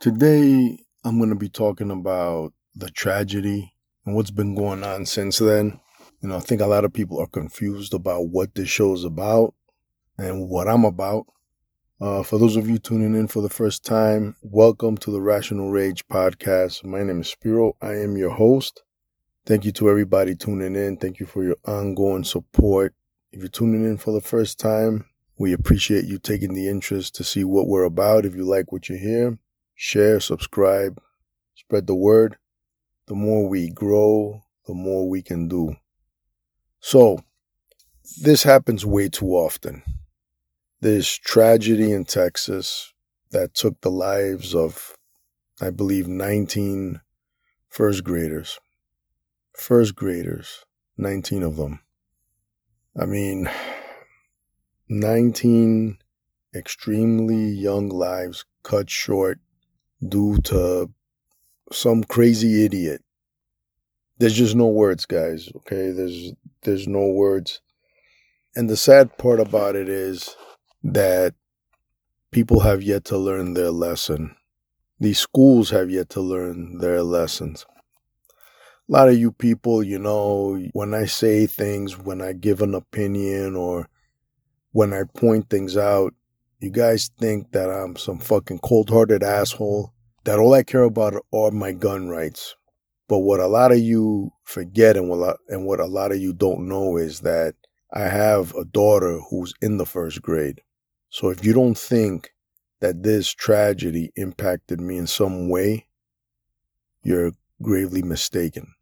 Today, I'm going to be talking about the tragedy and what's been going on since then. You know, I think a lot of people are confused about what this show is about and what I'm about. Uh, for those of you tuning in for the first time, welcome to the Rational Rage podcast. My name is Spiro. I am your host. Thank you to everybody tuning in. Thank you for your ongoing support. If you're tuning in for the first time, we appreciate you taking the interest to see what we're about. If you like what you hear, share, subscribe, spread the word. The more we grow, the more we can do. So, this happens way too often. This tragedy in Texas that took the lives of, I believe, 19 first graders. First graders, 19 of them. I mean, 19 extremely young lives cut short due to some crazy idiot. There's just no words, guys, okay? There's there's no words. And the sad part about it is that people have yet to learn their lesson. These schools have yet to learn their lessons. A lot of you people, you know, when I say things, when I give an opinion or when I point things out, you guys think that I'm some fucking cold hearted asshole, that all I care about are my gun rights. But what a lot of you forget and what, and what a lot of you don't know is that I have a daughter who's in the first grade. So if you don't think that this tragedy impacted me in some way, you're gravely mistaken.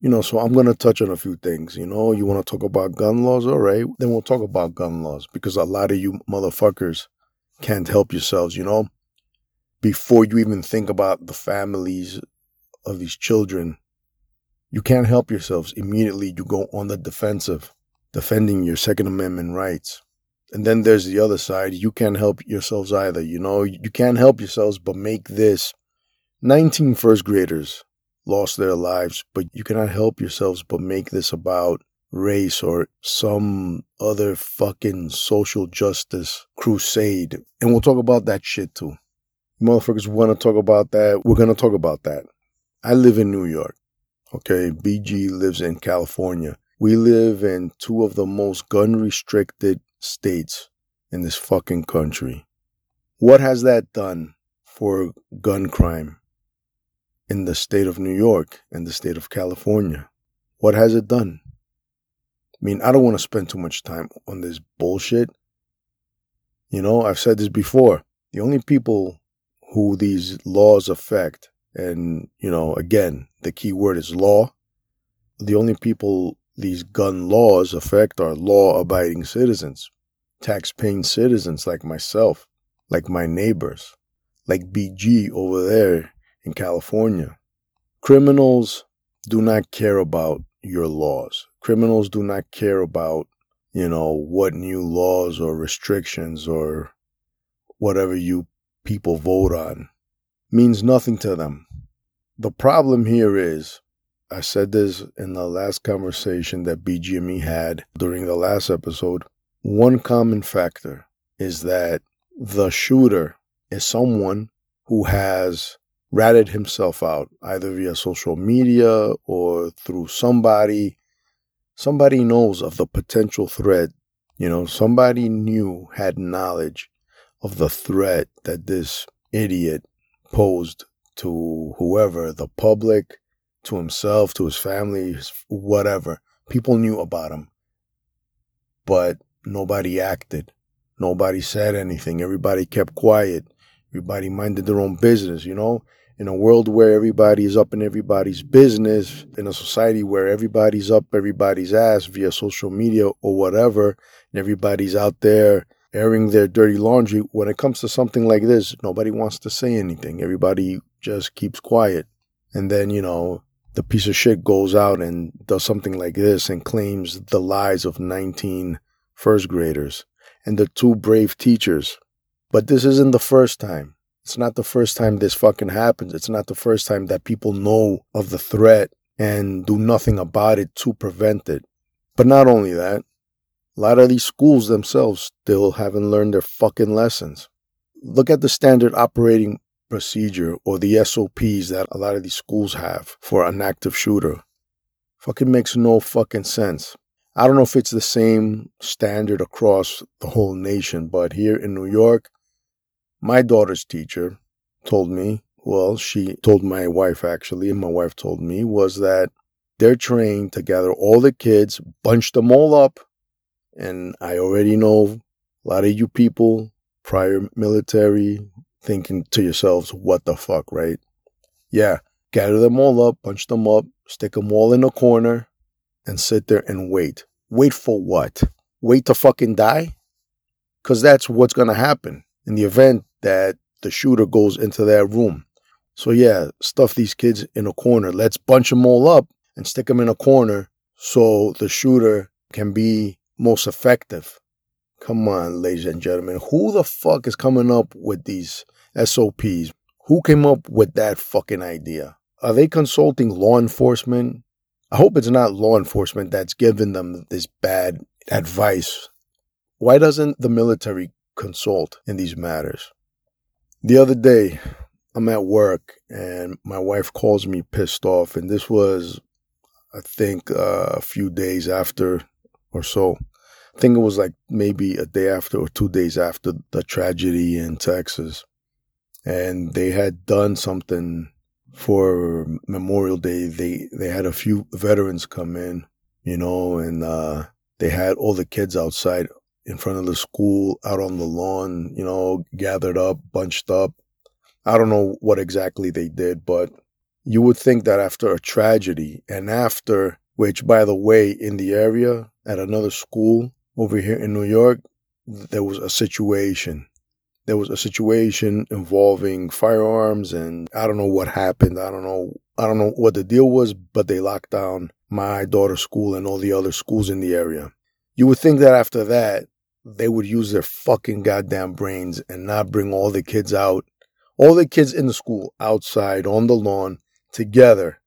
You know, so I'm going to touch on a few things. You know, you want to talk about gun laws? All right. Then we'll talk about gun laws because a lot of you motherfuckers can't help yourselves, you know? Before you even think about the families of these children, you can't help yourselves. Immediately you go on the defensive, defending your Second Amendment rights. And then there's the other side. You can't help yourselves either. You know, you can't help yourselves but make this 19 first graders lost their lives, but you cannot help yourselves but make this about race or some other fucking social justice crusade. And we'll talk about that shit too. Motherfuckers want to talk about that. We're going to talk about that. I live in New York. Okay. BG lives in California. We live in two of the most gun restricted states in this fucking country. What has that done for gun crime? In the state of New York and the state of California. What has it done? I mean, I don't want to spend too much time on this bullshit. You know, I've said this before. The only people who these laws affect, and, you know, again, the key word is law. The only people these gun laws affect are law abiding citizens, tax paying citizens like myself, like my neighbors, like BG over there in California. Criminals do not care about your laws. Criminals do not care about, you know, what new laws or restrictions or whatever you people vote on. Means nothing to them. The problem here is, I said this in the last conversation that BGME had during the last episode. One common factor is that the shooter is someone who has ratted himself out either via social media or through somebody. Somebody knows of the potential threat. You know, somebody knew, had knowledge of the threat that this idiot posed to whoever, the public, to himself, to his family, whatever. People knew about him. But nobody acted. Nobody said anything. Everybody kept quiet. Everybody minded their own business, you know? in a world where everybody is up in everybody's business, in a society where everybody's up everybody's ass via social media or whatever, and everybody's out there airing their dirty laundry, when it comes to something like this, nobody wants to say anything. Everybody just keeps quiet. And then, you know, the piece of shit goes out and does something like this and claims the lies of 19 first graders and the two brave teachers. But this isn't the first time. It's not the first time this fucking happens. It's not the first time that people know of the threat and do nothing about it to prevent it. But not only that, a lot of these schools themselves still haven't learned their fucking lessons. Look at the standard operating procedure or the SOPs that a lot of these schools have for an active shooter. Fucking makes no fucking sense. I don't know if it's the same standard across the whole nation, but here in New York, my daughter's teacher told me, well, she told my wife actually, and my wife told me, was that they're trained to gather all the kids, bunch them all up, and I already know a lot of you people, prior military, thinking to yourselves, what the fuck, right? Yeah, gather them all up, bunch them up, stick them all in a corner, and sit there and wait. Wait for what? Wait to fucking die? Because that's what's going to happen in the event that the shooter goes into that room. So, yeah, stuff these kids in a corner. Let's bunch them all up and stick them in a corner so the shooter can be most effective. Come on, ladies and gentlemen. Who the fuck is coming up with these SOPs? Who came up with that fucking idea? Are they consulting law enforcement? I hope it's not law enforcement that's giving them this bad advice. Why doesn't the military consult in these matters? The other day, I'm at work and my wife calls me pissed off, and this was, I think, uh, a few days after or so. I think it was like maybe a day after or two days after the tragedy in Texas. And they had done something for Memorial Day. They they had a few veterans come in, you know, and uh, they had all the kids outside in front of the school, out on the lawn, you know, gathered up, bunched up. I don't know what exactly they did, but you would think that after a tragedy and after, which by the way, in the area at another school, over here in New York, there was a situation. There was a situation involving firearms and I don't know what happened. I don't know. I don't know what the deal was, but they locked down my daughter's school and all the other schools in the area. You would think that after that, they would use their fucking goddamn brains and not bring all the kids out, all the kids in the school outside on the lawn together.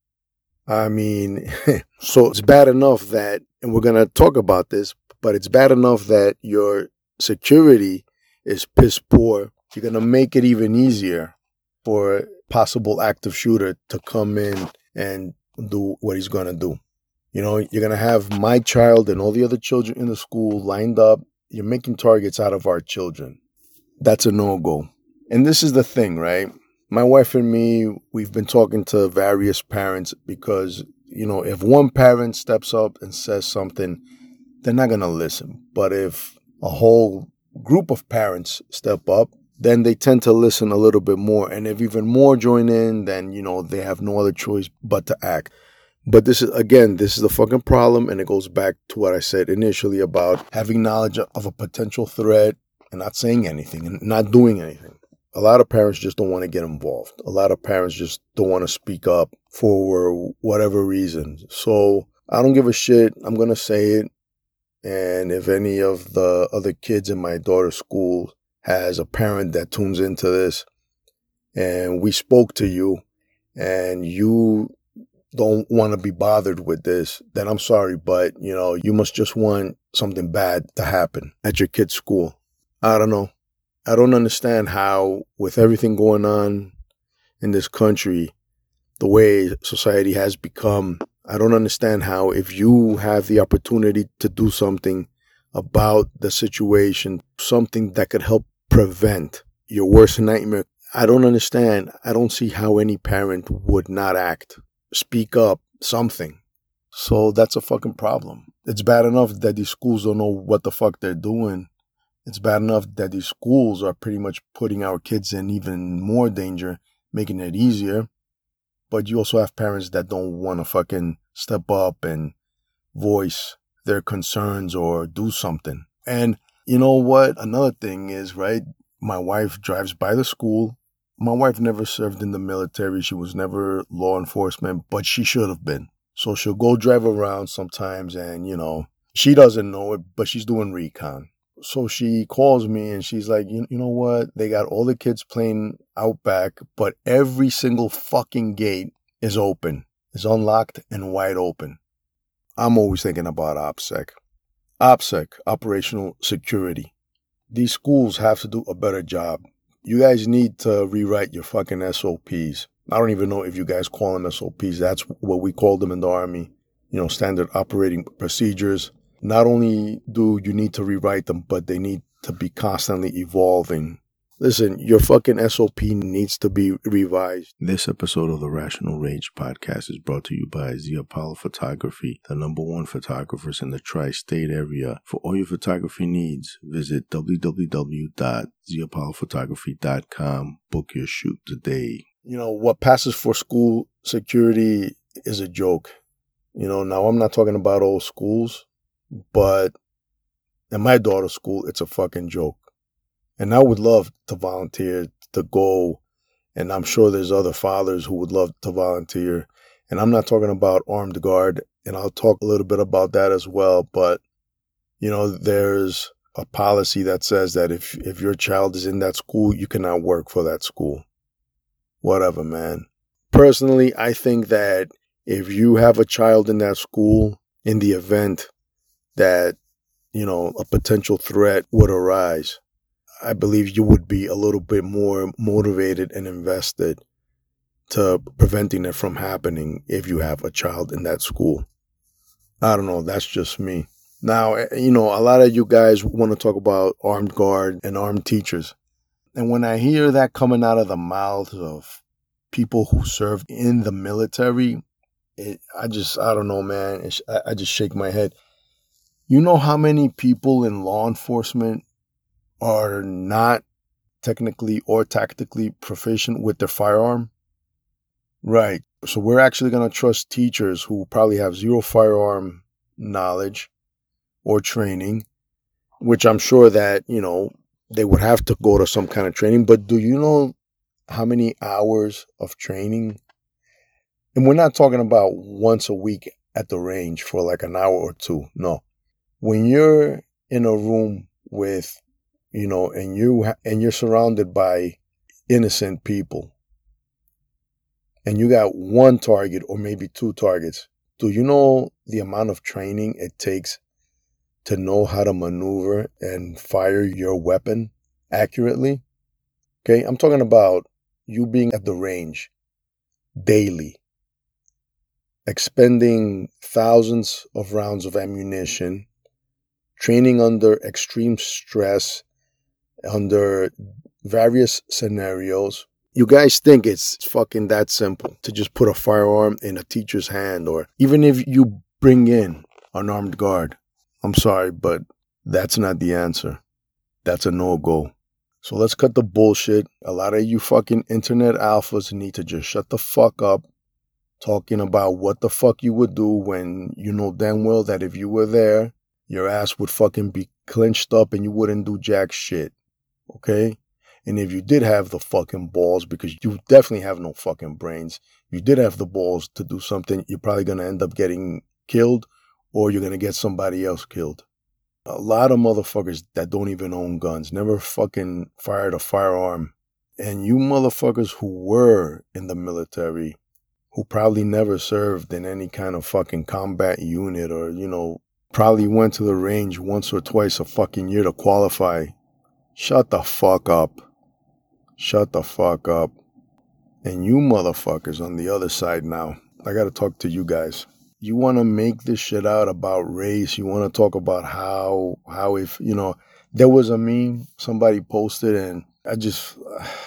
I mean, so it's bad enough that, and we're going to talk about this, but it's bad enough that your security is piss poor. You're going to make it even easier for a possible active shooter to come in and do what he's going to do. You know, you're going to have my child and all the other children in the school lined up. You're making targets out of our children. That's a no go. And this is the thing, right? My wife and me, we've been talking to various parents because, you know, if one parent steps up and says something, they're not going to listen. But if a whole group of parents step up, then they tend to listen a little bit more. And if even more join in, then, you know, they have no other choice but to act. But this is, again, this is the fucking problem. And it goes back to what I said initially about having knowledge of a potential threat and not saying anything and not doing anything. A lot of parents just don't want to get involved. A lot of parents just don't want to speak up for whatever reason. So I don't give a shit. I'm going to say it. And if any of the other kids in my daughter's school has a parent that tunes into this and we spoke to you and you don't want to be bothered with this, then I'm sorry, but you know, you must just want something bad to happen at your kid's school. I don't know. I don't understand how, with everything going on in this country, the way society has become, I don't understand how, if you have the opportunity to do something about the situation, something that could help prevent your worst nightmare, I don't understand. I don't see how any parent would not act, speak up, something. So that's a fucking problem. It's bad enough that these schools don't know what the fuck they're doing. It's bad enough that these schools are pretty much putting our kids in even more danger, making it easier. But you also have parents that don't want to fucking step up and voice their concerns or do something. And you know what? Another thing is, right? My wife drives by the school. My wife never served in the military. She was never law enforcement, but she should have been. So she'll go drive around sometimes and, you know, she doesn't know it, but she's doing recon. So she calls me and she's like, you, you know what? They got all the kids playing out back, but every single fucking gate is open, is unlocked and wide open. I'm always thinking about OPSEC. OPSEC, operational security. These schools have to do a better job You guys need to rewrite your fucking SOPs. I don't even know if you guys call them SOPs. That's what we call them in the Army. You know, standard operating procedures. Not only do you need to rewrite them, but they need to be constantly evolving Listen, your fucking SOP needs to be revised. This episode of the Rational Rage podcast is brought to you by Z Apollo Photography, the number one photographers in the tri state area. For all your photography needs, visit www.zapollophotography.com. Book your shoot today. You know, what passes for school security is a joke. You know, now I'm not talking about old schools, but at my daughter's school, it's a fucking joke. And I would love to volunteer to go. And I'm sure there's other fathers who would love to volunteer. And I'm not talking about armed guard. And I'll talk a little bit about that as well. But, you know, there's a policy that says that if, if your child is in that school, you cannot work for that school. Whatever, man. Personally, I think that if you have a child in that school, in the event that, you know, a potential threat would arise, I believe you would be a little bit more motivated and invested to preventing it from happening if you have a child in that school. I don't know. That's just me. Now, eh, you know, a lot of you guys want to talk about armed guard and armed teachers. And when I hear that coming out of the mouths of people who served in the military, it, I just, I don't know, man. I, I just shake my head. You know how many people in law enforcement are not technically or tactically proficient with their firearm. Right. So we're actually going to trust teachers who probably have zero firearm knowledge or training, which I'm sure that, you know, they would have to go to some kind of training. But do you know how many hours of training? And we're not talking about once a week at the range for like an hour or two. No. When you're in a room with you know, and you and you're surrounded by innocent people, and you got one target or maybe two targets. Do you know the amount of training it takes to know how to maneuver and fire your weapon accurately? Okay, I'm talking about you being at the range daily, expending thousands of rounds of ammunition, training under extreme stress under various scenarios. You guys think it's fucking that simple to just put a firearm in a teacher's hand, or even if you bring in an armed guard. I'm sorry, but that's not the answer. That's a no go. So let's cut the bullshit. A lot of you fucking internet alphas need to just shut the fuck up talking about what the fuck you would do when you know damn well that if you were there, your ass would fucking be clenched up and you wouldn't do jack shit. Okay? And if you did have the fucking balls, because you definitely have no fucking brains, you did have the balls to do something, you're probably going to end up getting killed or you're going to get somebody else killed. A lot of motherfuckers that don't even own guns, never fucking fired a firearm. And you motherfuckers who were in the military, who probably never served in any kind of fucking combat unit or, you know, probably went to the range once or twice a fucking year to qualify Shut the fuck up. Shut the fuck up. And you motherfuckers on the other side now, I gotta talk to you guys. You wanna make this shit out about race. You wanna talk about how, how if, you know, there was a meme somebody posted and I just,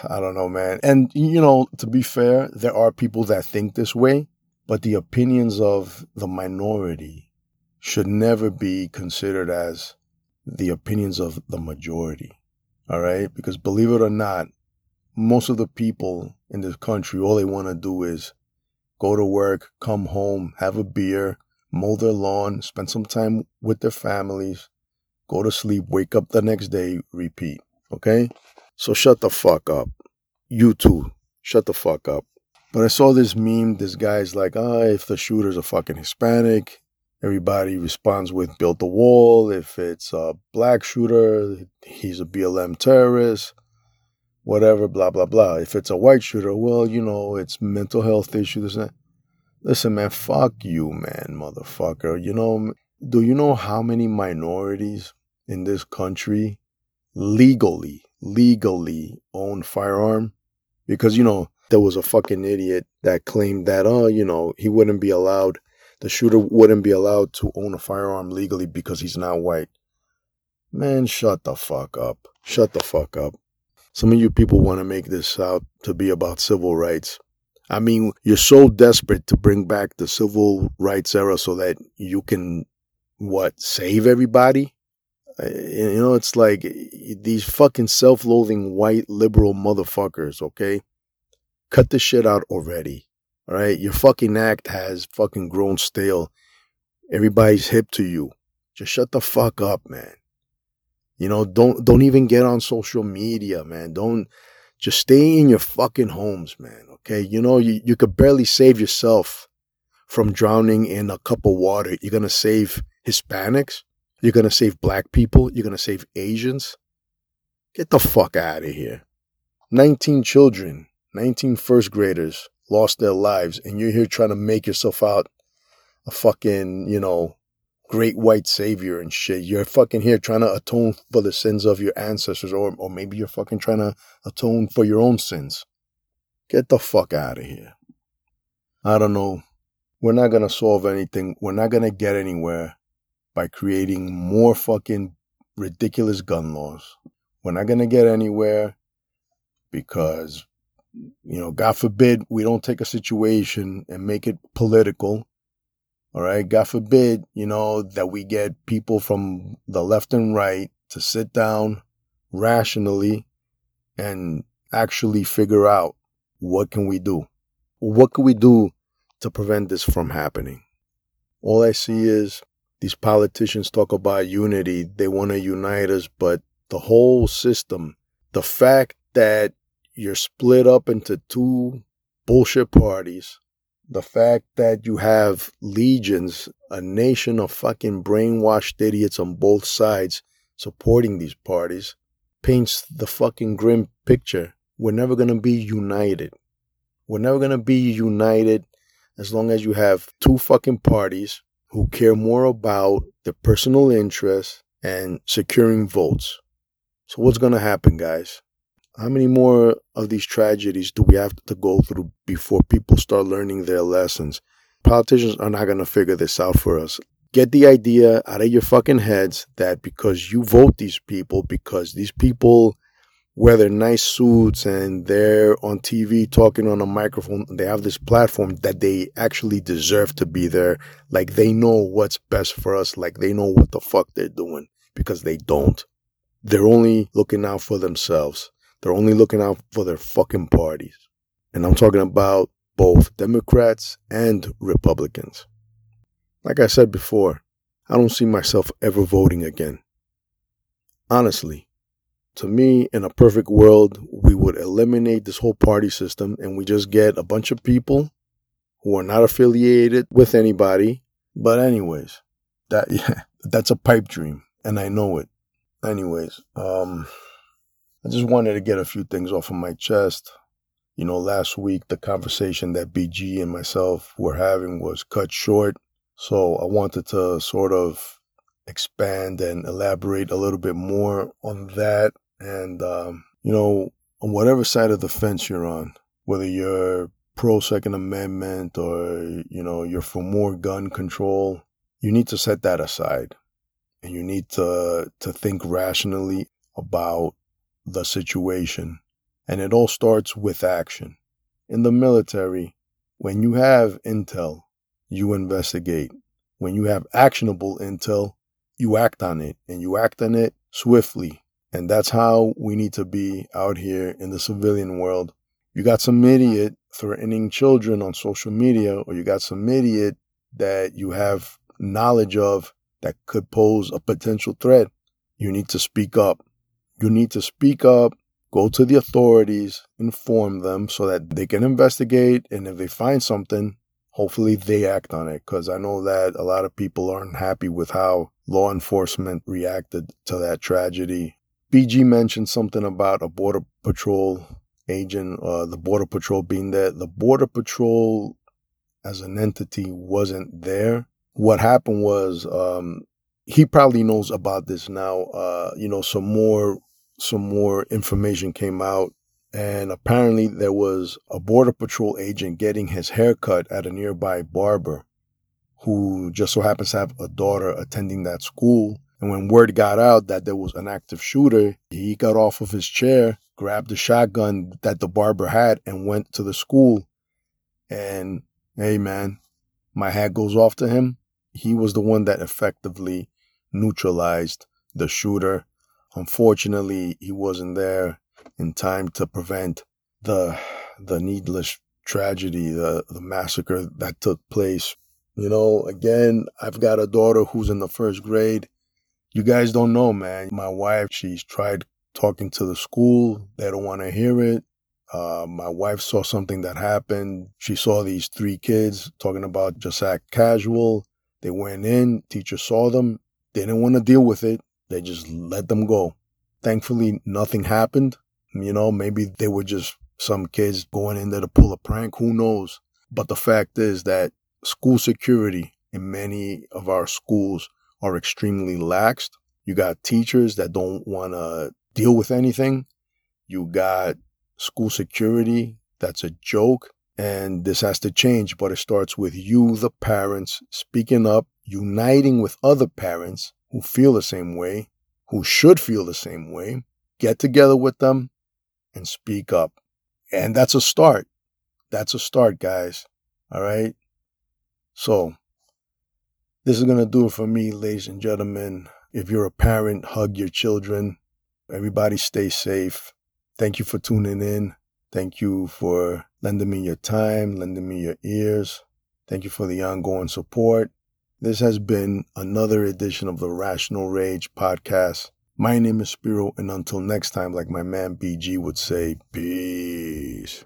I don't know, man. And, you know, to be fair, there are people that think this way, but the opinions of the minority should never be considered as the opinions of the majority. All right. Because believe it or not, most of the people in this country, all they want to do is go to work, come home, have a beer, mow their lawn, spend some time with their families, go to sleep, wake up the next day, repeat. Okay? So shut the fuck up. You too. Shut the fuck up. But I saw this meme. This guy's like, ah, oh, if the shooter's a fucking Hispanic, Everybody responds with build the wall. If it's a black shooter, he's a BLM terrorist, whatever, blah, blah, blah. If it's a white shooter, well, you know, it's mental health issues. Listen, man, fuck you, man, motherfucker. You know, do you know how many minorities in this country legally, legally own firearm because you know there was a fucking idiot that claimed that oh you know he wouldn't be allowed the shooter wouldn't be allowed to own a firearm legally because he's not white. Man shut the fuck up. Shut the fuck up. Some of you people want to make this out to be about civil rights. I mean you're so desperate to bring back the civil rights era so that you can what save everybody? Uh, you know it's like eh, these fucking self-loathing white liberal motherfuckers okay? Cut the shit out already. All right. Your fucking act has fucking grown stale. Everybody's hip to you. Just shut the fuck up, man. You know, don't, don't even get on social media, man. Don't, just stay in your fucking homes, man. Okay. You know, you, you could barely save yourself from drowning in a cup of water. You're going to save Hispanics. You're going to save black people. You're going to save Asians. Get the fuck out of here. 19 children 19 first graders lost their lives, and you're here trying to make yourself out a fucking, you know, great white savior and shit. You're fucking here trying to atone for the sins of your ancestors, or, or maybe you're fucking trying to atone for your own sins. Get the fuck out of here. I don't know. We're not going to solve anything. We're not going to get anywhere by creating more fucking ridiculous gun laws. We're not going to get anywhere because you know, God forbid we don't take a situation and make it political. All right. God forbid, you know, that we get people from the left and right to sit down rationally and actually figure out what can we do? What can we do to prevent this from happening? All I see is these politicians talk about unity. They want to unite us, but the whole system, the fact that you're split up into two bullshit parties. The fact that you have legions, a nation of fucking brainwashed idiots on both sides supporting these parties, paints the fucking grim picture. We're never going to be united. We're never going to be united as long as you have two fucking parties who care more about their personal interests and securing votes. So, what's going to happen, guys? How many more of these tragedies do we have to go through before people start learning their lessons? Politicians are not going to figure this out for us. Get the idea out of your fucking heads that because you vote these people, because these people wear their nice suits and they're on TV talking on a microphone, they have this platform that they actually deserve to be there. Like they know what's best for us, like they know what the fuck they're doing because they don't. They're only looking out for themselves. They're only looking out for their fucking parties. And I'm talking about both Democrats and Republicans. Like I said before, I don't see myself ever voting again. Honestly, to me, in a perfect world, we would eliminate this whole party system and we just get a bunch of people who are not affiliated with anybody. But anyways, that yeah, that's a pipe dream and I know it. Anyways, um I just wanted to get a few things off of my chest. You know, last week the conversation that BG and myself were having was cut short. So I wanted to sort of expand and elaborate a little bit more on that. And, um, you know, on whatever side of the fence you're on, whether you're pro Second Amendment or, you know, you're for more gun control, you need to set that aside and you need to, to think rationally about the situation. And it all starts with action. In the military, when you have intel, you investigate. When you have actionable intel, you act on it and you act on it swiftly. And that's how we need to be out here in the civilian world. You got some idiot threatening children on social media, or you got some idiot that you have knowledge of that could pose a potential threat. You need to speak up. You need to speak up, go to the authorities, inform them so that they can investigate. And if they find something, hopefully they act on it. Because I know that a lot of people aren't happy with how law enforcement reacted to that tragedy. BG mentioned something about a border patrol agent, uh, the border patrol being there. The border patrol as an entity wasn't there. What happened was, um, he probably knows about this now. Uh, you know, some more some more information came out and apparently there was a border patrol agent getting his haircut at a nearby barber who just so happens to have a daughter attending that school. And when word got out that there was an active shooter, he got off of his chair, grabbed the shotgun that the barber had, and went to the school. And hey, man, my hat goes off to him. He was the one that effectively neutralized the shooter. Unfortunately, he wasn't there in time to prevent the the needless tragedy, the the massacre that took place. You know, again, I've got a daughter who's in the first grade. You guys don't know, man. My wife, she's tried talking to the school. They don't want to hear it. Uh, my wife saw something that happened. She saw these three kids talking about just act casual. They went in, teacher saw them. They didn't want to deal with it. They just let them go. Thankfully, nothing happened. You know, maybe they were just some kids going in there to pull a prank. Who knows? But the fact is that school security in many of our schools are extremely laxed. You got teachers that don't want to deal with anything. You got school security that's a joke. And this has to change, but it starts with you, the parents, speaking up, uniting with other parents who feel the same way, who should feel the same way, get together with them and speak up. And that's a start. That's a start, guys. All right. So, this is going to do it for me, ladies and gentlemen. If you're a parent, hug your children. Everybody stay safe. Thank you for tuning in. Thank you for lending me your time, lending me your ears. Thank you for the ongoing support. This has been another edition of the Rational Rage podcast. My name is Spiro, and until next time, like my man BG would say, peace.